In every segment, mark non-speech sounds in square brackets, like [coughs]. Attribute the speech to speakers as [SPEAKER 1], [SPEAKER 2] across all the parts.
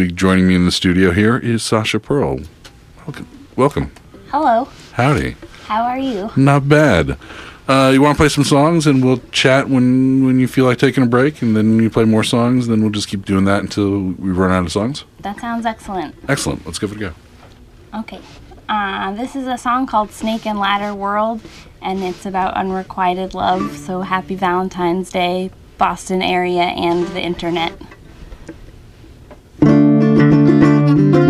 [SPEAKER 1] Joining me in the studio here is Sasha Pearl. Welcome. welcome.
[SPEAKER 2] Hello.
[SPEAKER 1] Howdy.
[SPEAKER 2] How are you?
[SPEAKER 1] Not bad. Uh, you want to play some songs, and we'll chat when when you feel like taking a break, and then you play more songs, and then we'll just keep doing that until we run out of songs.
[SPEAKER 2] That sounds excellent.
[SPEAKER 1] Excellent. Let's give it a go.
[SPEAKER 2] Okay. Uh, this is a song called "Snake and Ladder World," and it's about unrequited love. So happy Valentine's Day, Boston area, and the internet thank you.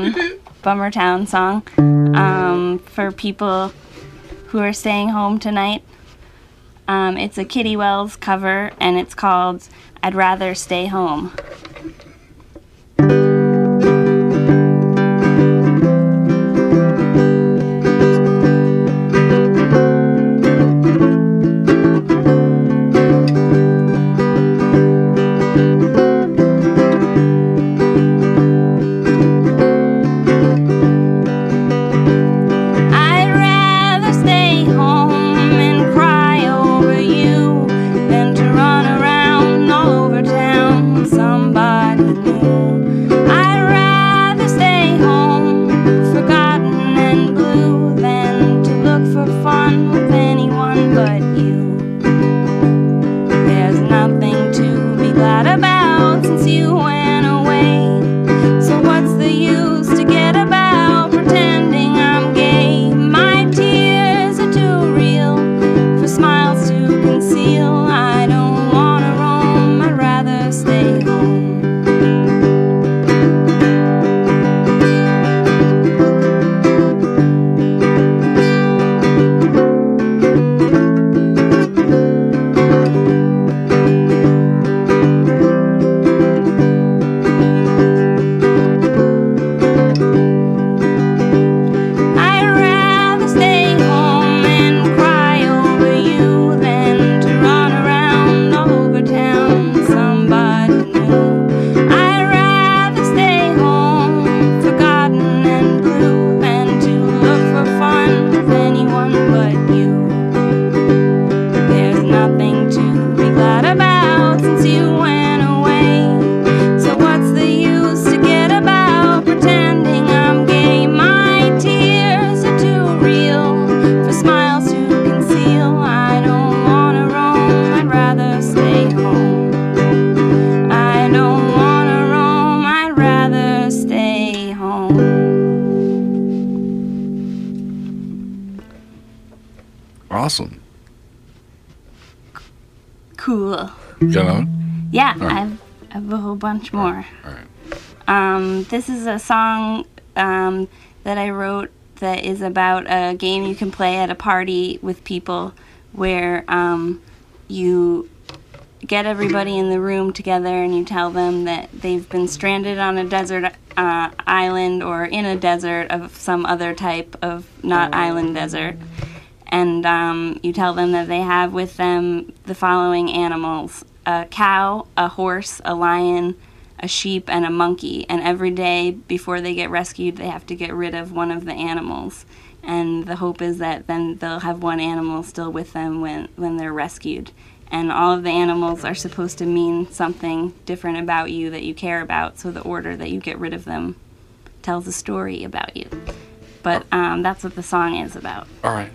[SPEAKER 2] [laughs] Bummer Town song um, for people who are staying home tonight. Um, it's a Kitty Wells cover, and it's called I'd Rather Stay Home.
[SPEAKER 1] I've more.
[SPEAKER 2] All right.
[SPEAKER 1] Um, this is a song um, that I wrote that is about a game you can play at a party with people where um, you get everybody in the room together and you tell them that they've been stranded on a desert uh, island or in a desert of some other type of not island desert. And um, you tell them that they have with them the following animals a cow, a horse, a lion, a sheep, and a monkey. And every day before they get rescued, they have to get rid of one of the animals. And the hope is that then they'll have one animal still with them when, when they're rescued. And all of the animals are supposed to mean something different about you that you care about, so the order that you get rid of them tells a story about you. But um, that's what the song is about.
[SPEAKER 2] All right.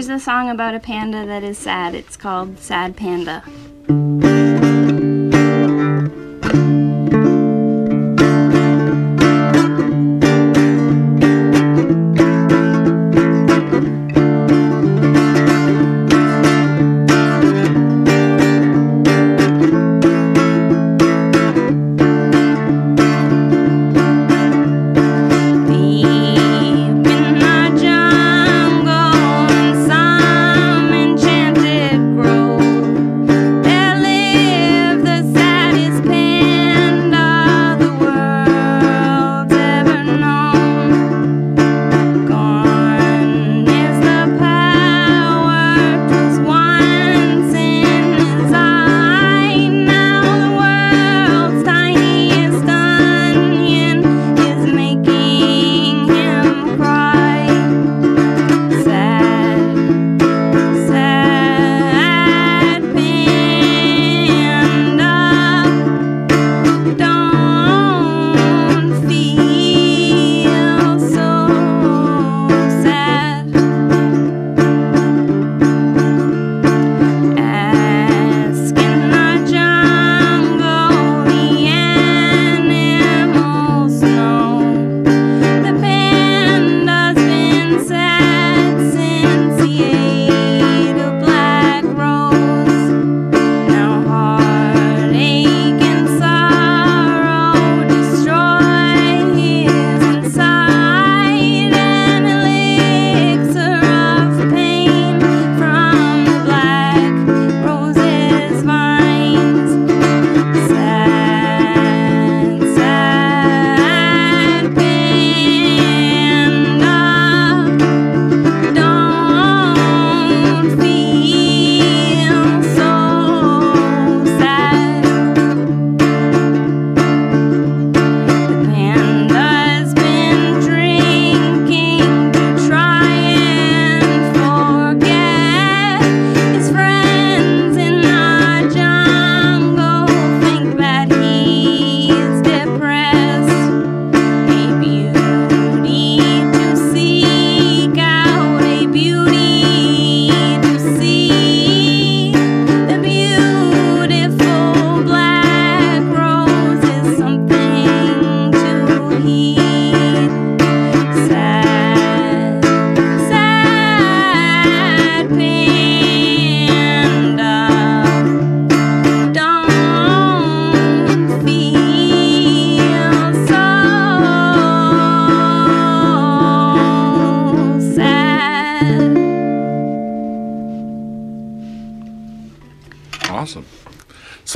[SPEAKER 2] Here's a song about a panda that is sad. It's called Sad Panda.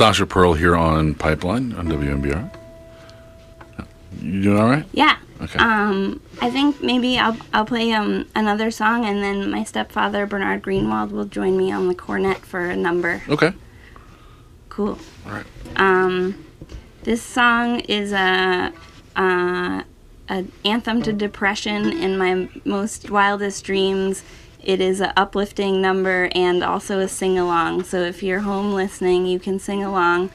[SPEAKER 1] Sasha Pearl here on Pipeline on WMBR. You doing all right?
[SPEAKER 2] Yeah.
[SPEAKER 1] Okay.
[SPEAKER 2] Um, I think maybe I'll I'll play um another song and then my stepfather Bernard Greenwald will join me on the cornet for a number.
[SPEAKER 1] Okay.
[SPEAKER 2] Cool.
[SPEAKER 1] All right.
[SPEAKER 2] Um, this song is a. Uh, an anthem to depression in my most wildest dreams it is an uplifting number and also a sing along. So if you're home listening, you can sing along.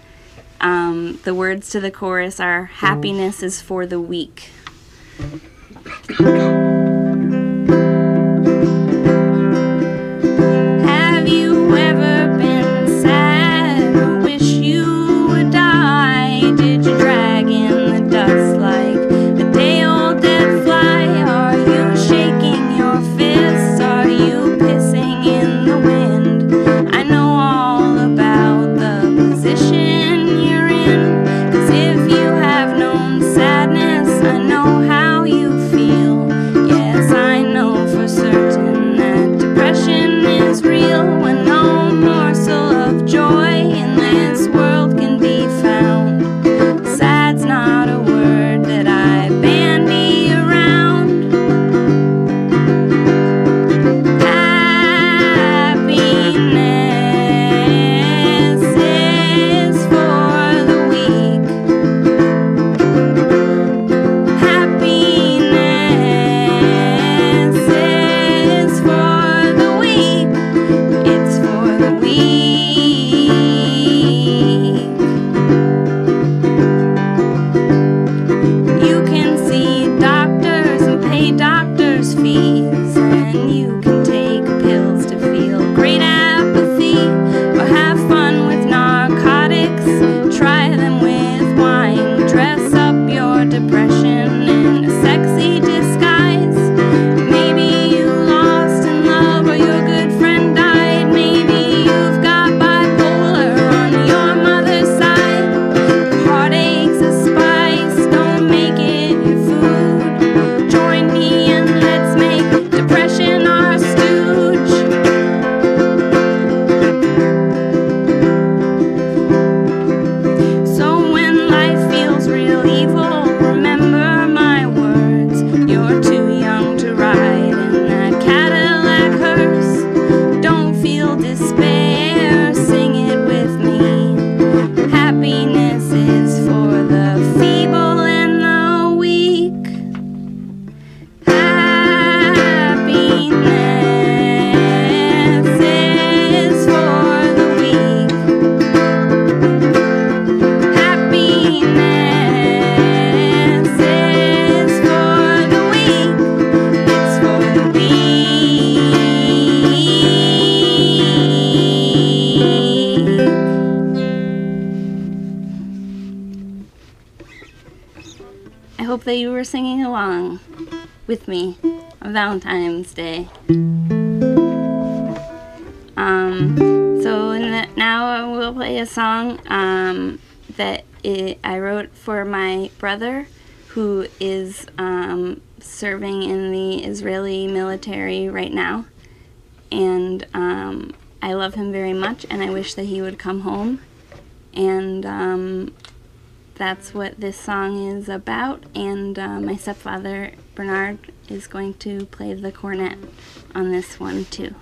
[SPEAKER 2] Um, the words to the chorus are Happiness is for the weak. [laughs] that you were singing along with me on Valentine's Day. Um, so the, now I will play a song um, that i I wrote for my brother, who is um, serving in the Israeli military right now, and um, I love him very much, and I wish that he would come home, and um, that's what this song is about. And uh, my stepfather Bernard is going to play the cornet on this one too.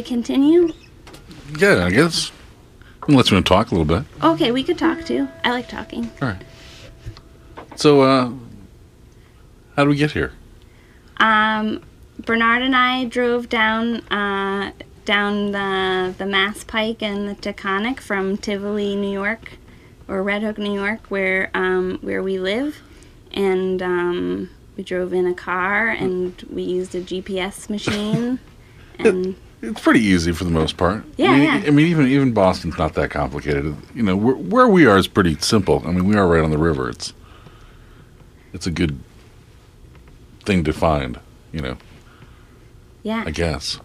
[SPEAKER 2] I continue?
[SPEAKER 1] Yeah, I guess. Unless you want to talk a little bit.
[SPEAKER 2] Okay, we could talk too. I like talking.
[SPEAKER 1] All right. So, uh, how do we get here?
[SPEAKER 2] Um, Bernard and I drove down uh, down the the Mass Pike and the Taconic from Tivoli, New York, or Red Hook, New York, where um, where we live, and um, we drove in a car and we used a GPS machine, [laughs] and
[SPEAKER 1] It's pretty easy for the most part.
[SPEAKER 2] Yeah,
[SPEAKER 1] I mean,
[SPEAKER 2] yeah.
[SPEAKER 1] I mean, even even Boston's not that complicated. You know, where, where we are is pretty simple. I mean, we are right on the river. It's it's a good thing to find. You know,
[SPEAKER 2] Yeah.
[SPEAKER 1] I guess.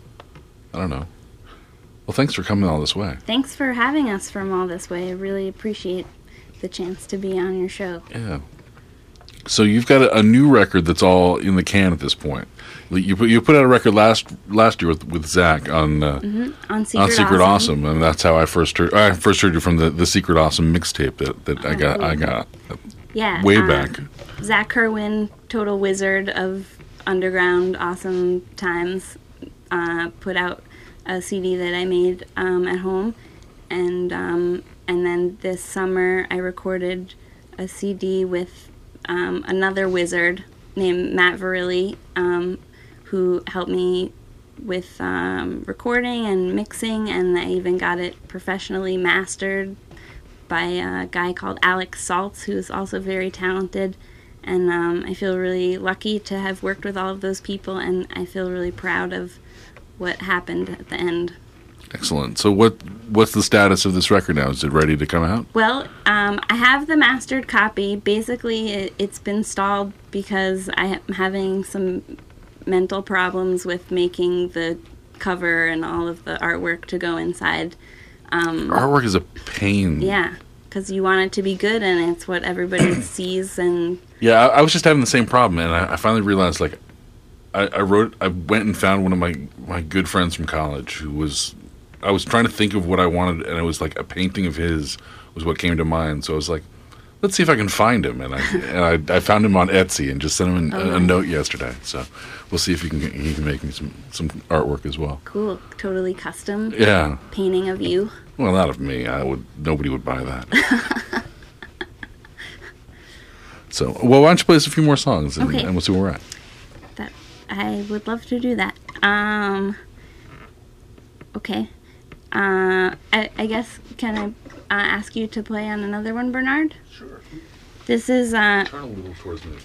[SPEAKER 1] I don't know. Well, thanks for coming all this way.
[SPEAKER 2] Thanks for having us from all this way. I really appreciate the chance to be on your show.
[SPEAKER 1] Yeah. So you've got a, a new record that's all in the can at this point. You put you put out a record last last year with, with Zach on uh,
[SPEAKER 2] On Secret,
[SPEAKER 1] on Secret
[SPEAKER 2] awesome.
[SPEAKER 1] awesome. and that's how I first heard. I first heard you from the, the Secret Awesome mixtape that, that I got I got
[SPEAKER 2] Yeah.
[SPEAKER 1] way
[SPEAKER 2] uh,
[SPEAKER 1] back.
[SPEAKER 2] Zach Kerwin, total wizard of underground awesome times, uh, put out a CD that I made um, at home, and um, and then this summer I recorded a CD with um, another wizard named Matt Verilli, um, who helped me with um, recording and mixing, and I even got it professionally mastered by a guy called Alex Saltz, who's also very talented. And um, I feel really lucky to have worked with all of those people, and I feel really proud of what happened at the end.
[SPEAKER 1] Excellent. So what what's the status of this record now? Is it ready to come out?
[SPEAKER 2] Well, um, I have the mastered copy. Basically, it, it's been stalled because I am having some mental problems with making the cover and all of the artwork to go inside. Um,
[SPEAKER 1] Artwork is a pain.
[SPEAKER 2] yeah, because you want it to be good, and it's what everybody [clears throat] sees. And
[SPEAKER 1] Yeah, I, I was just having the same problem, and I, I finally realized like I, I wrote. I went and found one of my my good friends from college who was. I was trying to think of what I wanted, and it was like a painting of his was what came to mind. So I was like, let's see if I can find him, and I and I, I found him on Etsy and just sent him a, a note yesterday. So we'll see if he can he can make me some some artwork as well.
[SPEAKER 2] cool, totally custom
[SPEAKER 1] Yeah.
[SPEAKER 2] painting of you.
[SPEAKER 1] Well, not of me. I would. Nobody would buy that. [laughs] so, well, why don't you play us a few more songs, and,
[SPEAKER 2] Okay.
[SPEAKER 1] and we'll see where we're at.
[SPEAKER 2] That I would love to do that. Um. Okay. Uh, I, I guess can I uh, ask you to play on another one, Bernard?
[SPEAKER 1] Sure.
[SPEAKER 2] This is uh
[SPEAKER 1] Turn a little towards me.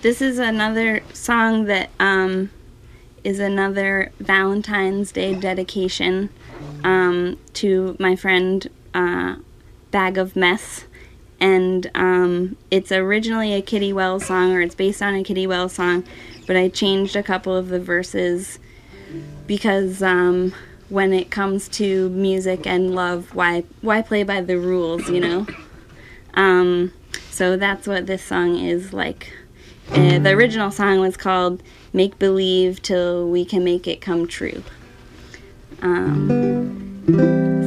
[SPEAKER 2] this is another song that um is another Valentine's Day dedication um to my friend uh Bag of Mess. And um, it's originally a Kitty Wells song, or it's based on a Kitty Wells song, but I changed a couple of the verses because um, when it comes to music and love, why why play by the rules, you know? Um, so that's what this song is like. Uh, the original song was called "Make Believe Till We Can Make It Come True." Um,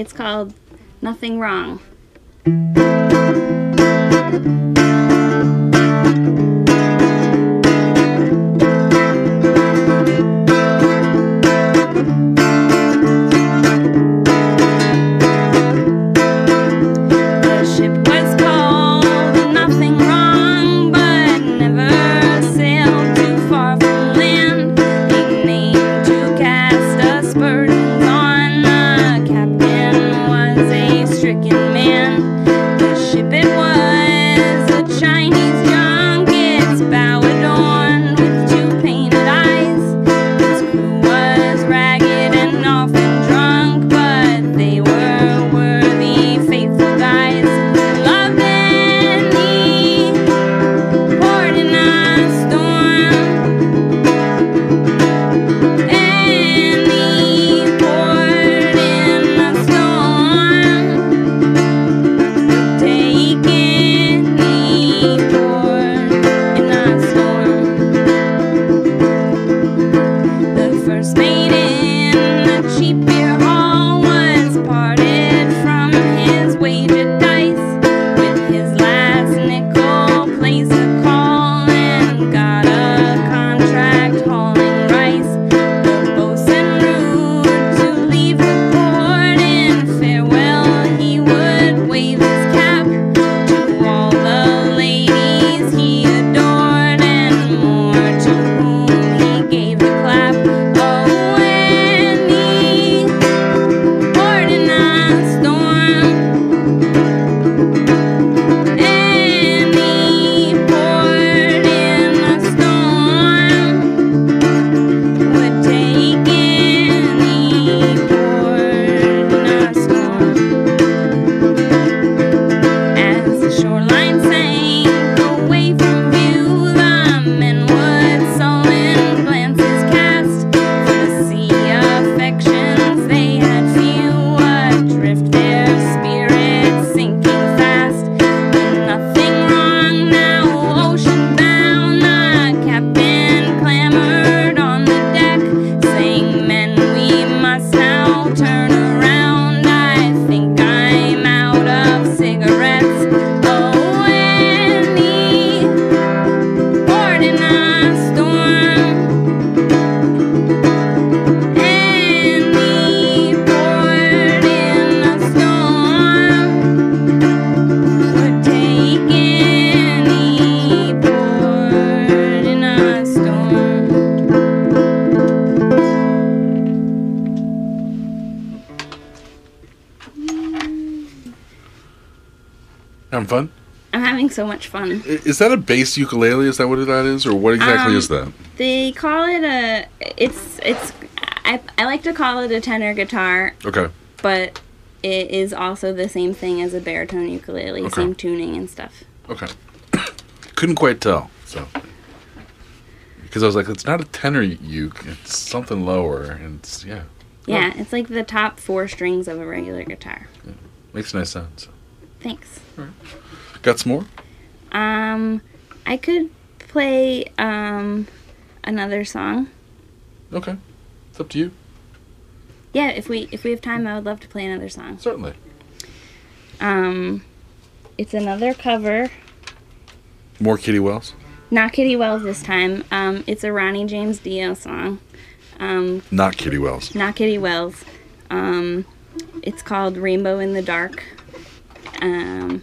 [SPEAKER 2] It's called Nothing Wrong. Much fun.
[SPEAKER 1] Is that a bass ukulele? Is that what that is, or what exactly
[SPEAKER 2] Um,
[SPEAKER 1] is that?
[SPEAKER 2] They call it a. It's it's. I, I like to call it a tenor guitar,
[SPEAKER 1] Okay.
[SPEAKER 2] but it is also the same thing as a baritone ukulele,
[SPEAKER 1] Okay.
[SPEAKER 2] same tuning and stuff.
[SPEAKER 1] Okay. [coughs] Couldn't quite tell. So. Because I was like, it's not a tenor uke. It's something lower, and it's yeah,
[SPEAKER 2] Yeah, it's like the top four strings of a regular guitar.
[SPEAKER 1] makes nice sense.
[SPEAKER 2] Thanks.
[SPEAKER 1] Got some more?
[SPEAKER 2] Um, I could play um another song.
[SPEAKER 1] Okay. It's up to you.
[SPEAKER 2] Yeah, if we if we have time, I would love to play another song.
[SPEAKER 1] Certainly.
[SPEAKER 2] Um, it's another cover,
[SPEAKER 1] More Kitty Wells.
[SPEAKER 2] not Kitty Wells this time. Um, it's a Ronnie James Dio song. Um,
[SPEAKER 1] Not Kitty Wells.
[SPEAKER 2] not Kitty Wells. Um, it's called Rainbow in the Dark. Um,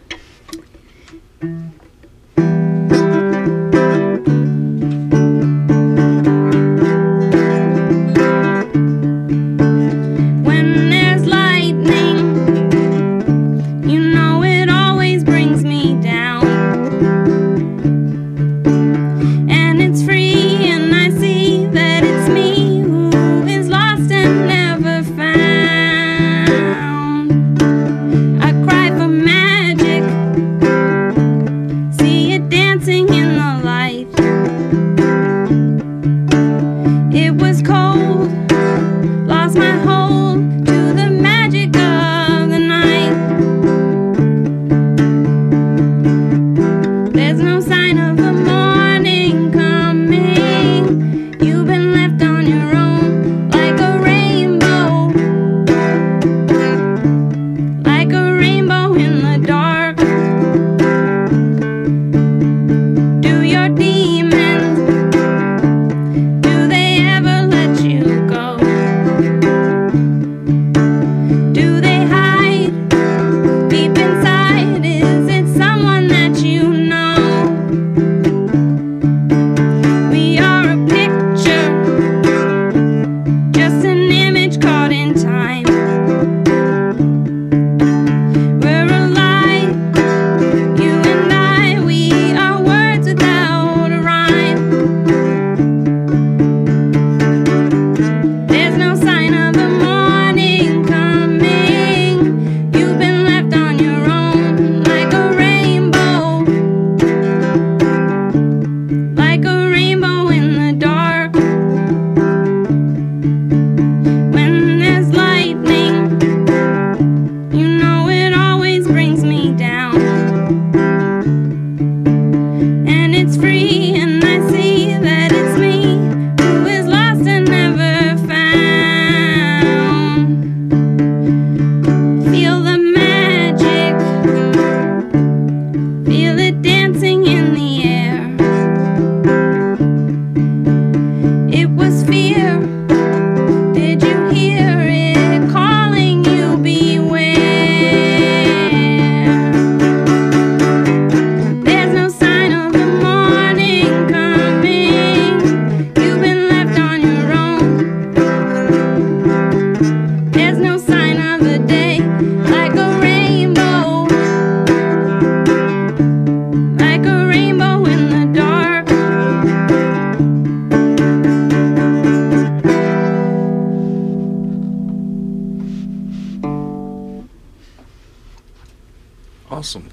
[SPEAKER 1] Awesome.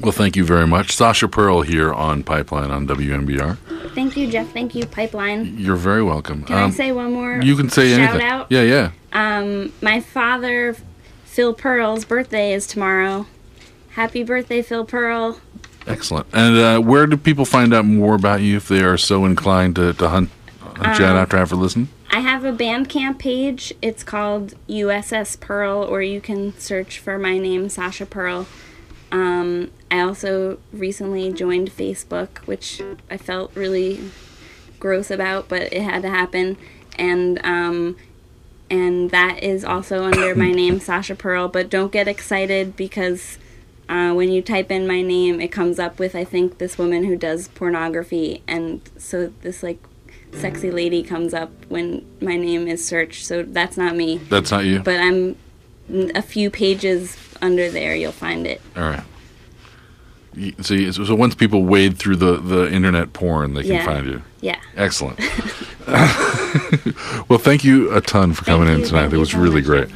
[SPEAKER 1] Well, thank you very much. Sasha Pearl here on Pipeline on WMBR.
[SPEAKER 2] Thank you, Jeff. Thank you, Pipeline.
[SPEAKER 1] You're very welcome.
[SPEAKER 2] Can I say one more?
[SPEAKER 1] You can say
[SPEAKER 2] shout
[SPEAKER 1] anything.
[SPEAKER 2] out?
[SPEAKER 1] Yeah, yeah.
[SPEAKER 2] Um, my father, Phil Pearl's birthday is tomorrow. Happy birthday, Phil Pearl.
[SPEAKER 1] Excellent. And uh, where do people find out more about you if they are so inclined to, to hunt, hunt you out
[SPEAKER 2] Um,
[SPEAKER 1] after having listened?
[SPEAKER 2] I have a Bandcamp page. It's called USS Pearl, or you can search for my name, Sasha Pearl. Um, I also recently joined Facebook, which I felt really gross about, but it had to happen. And um, and that is also under my name, [coughs] Sasha Pearl. But don't get excited because uh, when you type in my name, it comes up with I think this woman who does pornography, and so this like sexy lady comes up when my name is searched. So that's not me,
[SPEAKER 1] That's not you?
[SPEAKER 2] but I'm a few pages under there. You'll find it.
[SPEAKER 1] All right. so, so once people wade through the, the internet porn, they can
[SPEAKER 2] Yeah.
[SPEAKER 1] find you.
[SPEAKER 2] Yeah.
[SPEAKER 1] Excellent. [laughs] [laughs] well, thank you a ton for coming in
[SPEAKER 2] you,
[SPEAKER 1] tonight.
[SPEAKER 2] thank
[SPEAKER 1] It was
[SPEAKER 2] so
[SPEAKER 1] really
[SPEAKER 2] much.
[SPEAKER 1] great.